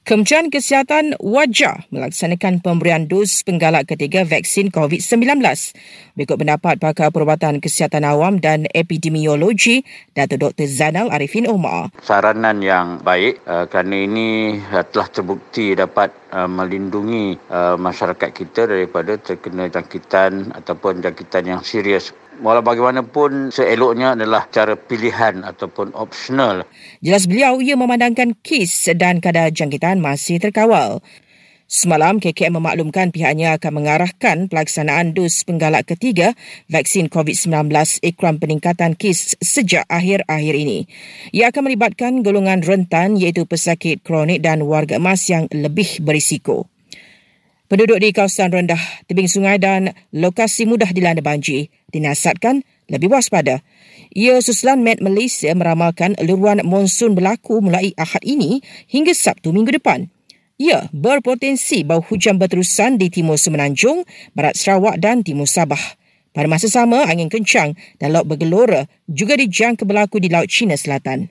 Kementerian Kesihatan wajar melaksanakan pemberian dos penggalak ketiga vaksin COVID-19. Berikut pendapat pakar perubatan kesihatan awam dan epidemiologi Dato Dr. Zainal Arifin Omar. Saranan yang baik uh, kerana ini uh, telah terbukti dapat uh, melindungi uh, masyarakat kita daripada terkena jangkitan ataupun jangkitan yang serius walau bagaimanapun seeloknya adalah cara pilihan ataupun opsional. Jelas beliau ia memandangkan kes dan kadar jangkitan masih terkawal. Semalam, KKM memaklumkan pihaknya akan mengarahkan pelaksanaan dos penggalak ketiga vaksin COVID-19 ikram peningkatan kes sejak akhir-akhir ini. Ia akan melibatkan golongan rentan iaitu pesakit kronik dan warga emas yang lebih berisiko. Penduduk di kawasan rendah, tebing sungai dan lokasi mudah dilanda banjir dinasihatkan lebih waspada. Ia susulan Met Malaysia meramalkan luruan monsun berlaku mulai Ahad ini hingga Sabtu minggu depan. Ia berpotensi bau hujan berterusan di timur Semenanjung, Barat Sarawak dan timur Sabah. Pada masa sama, angin kencang dan laut bergelora juga dijangka berlaku di Laut Cina Selatan.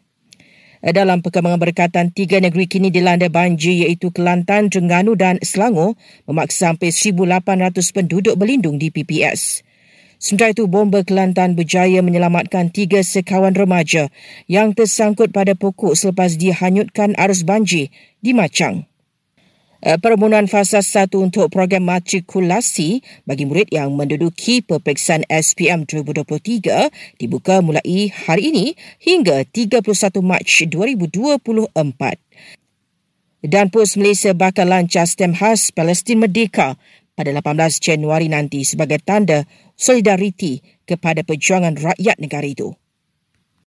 Eh, dalam perkembangan berkatan, tiga negeri kini dilanda banjir iaitu Kelantan, Terengganu dan Selangor memaksa hampir 1,800 penduduk berlindung di PPS. Sementara itu, bomba Kelantan berjaya menyelamatkan tiga sekawan remaja yang tersangkut pada pokok selepas dihanyutkan arus banjir di Macang. Eh, permohonan fasa 1 untuk program matrikulasi bagi murid yang menduduki peperiksaan SPM 2023 dibuka mulai hari ini hingga 31 Mac 2024. Dan Pos Malaysia bakal lancar stem khas Palestin Merdeka pada 18 Januari nanti sebagai tanda solidariti kepada perjuangan rakyat negara itu.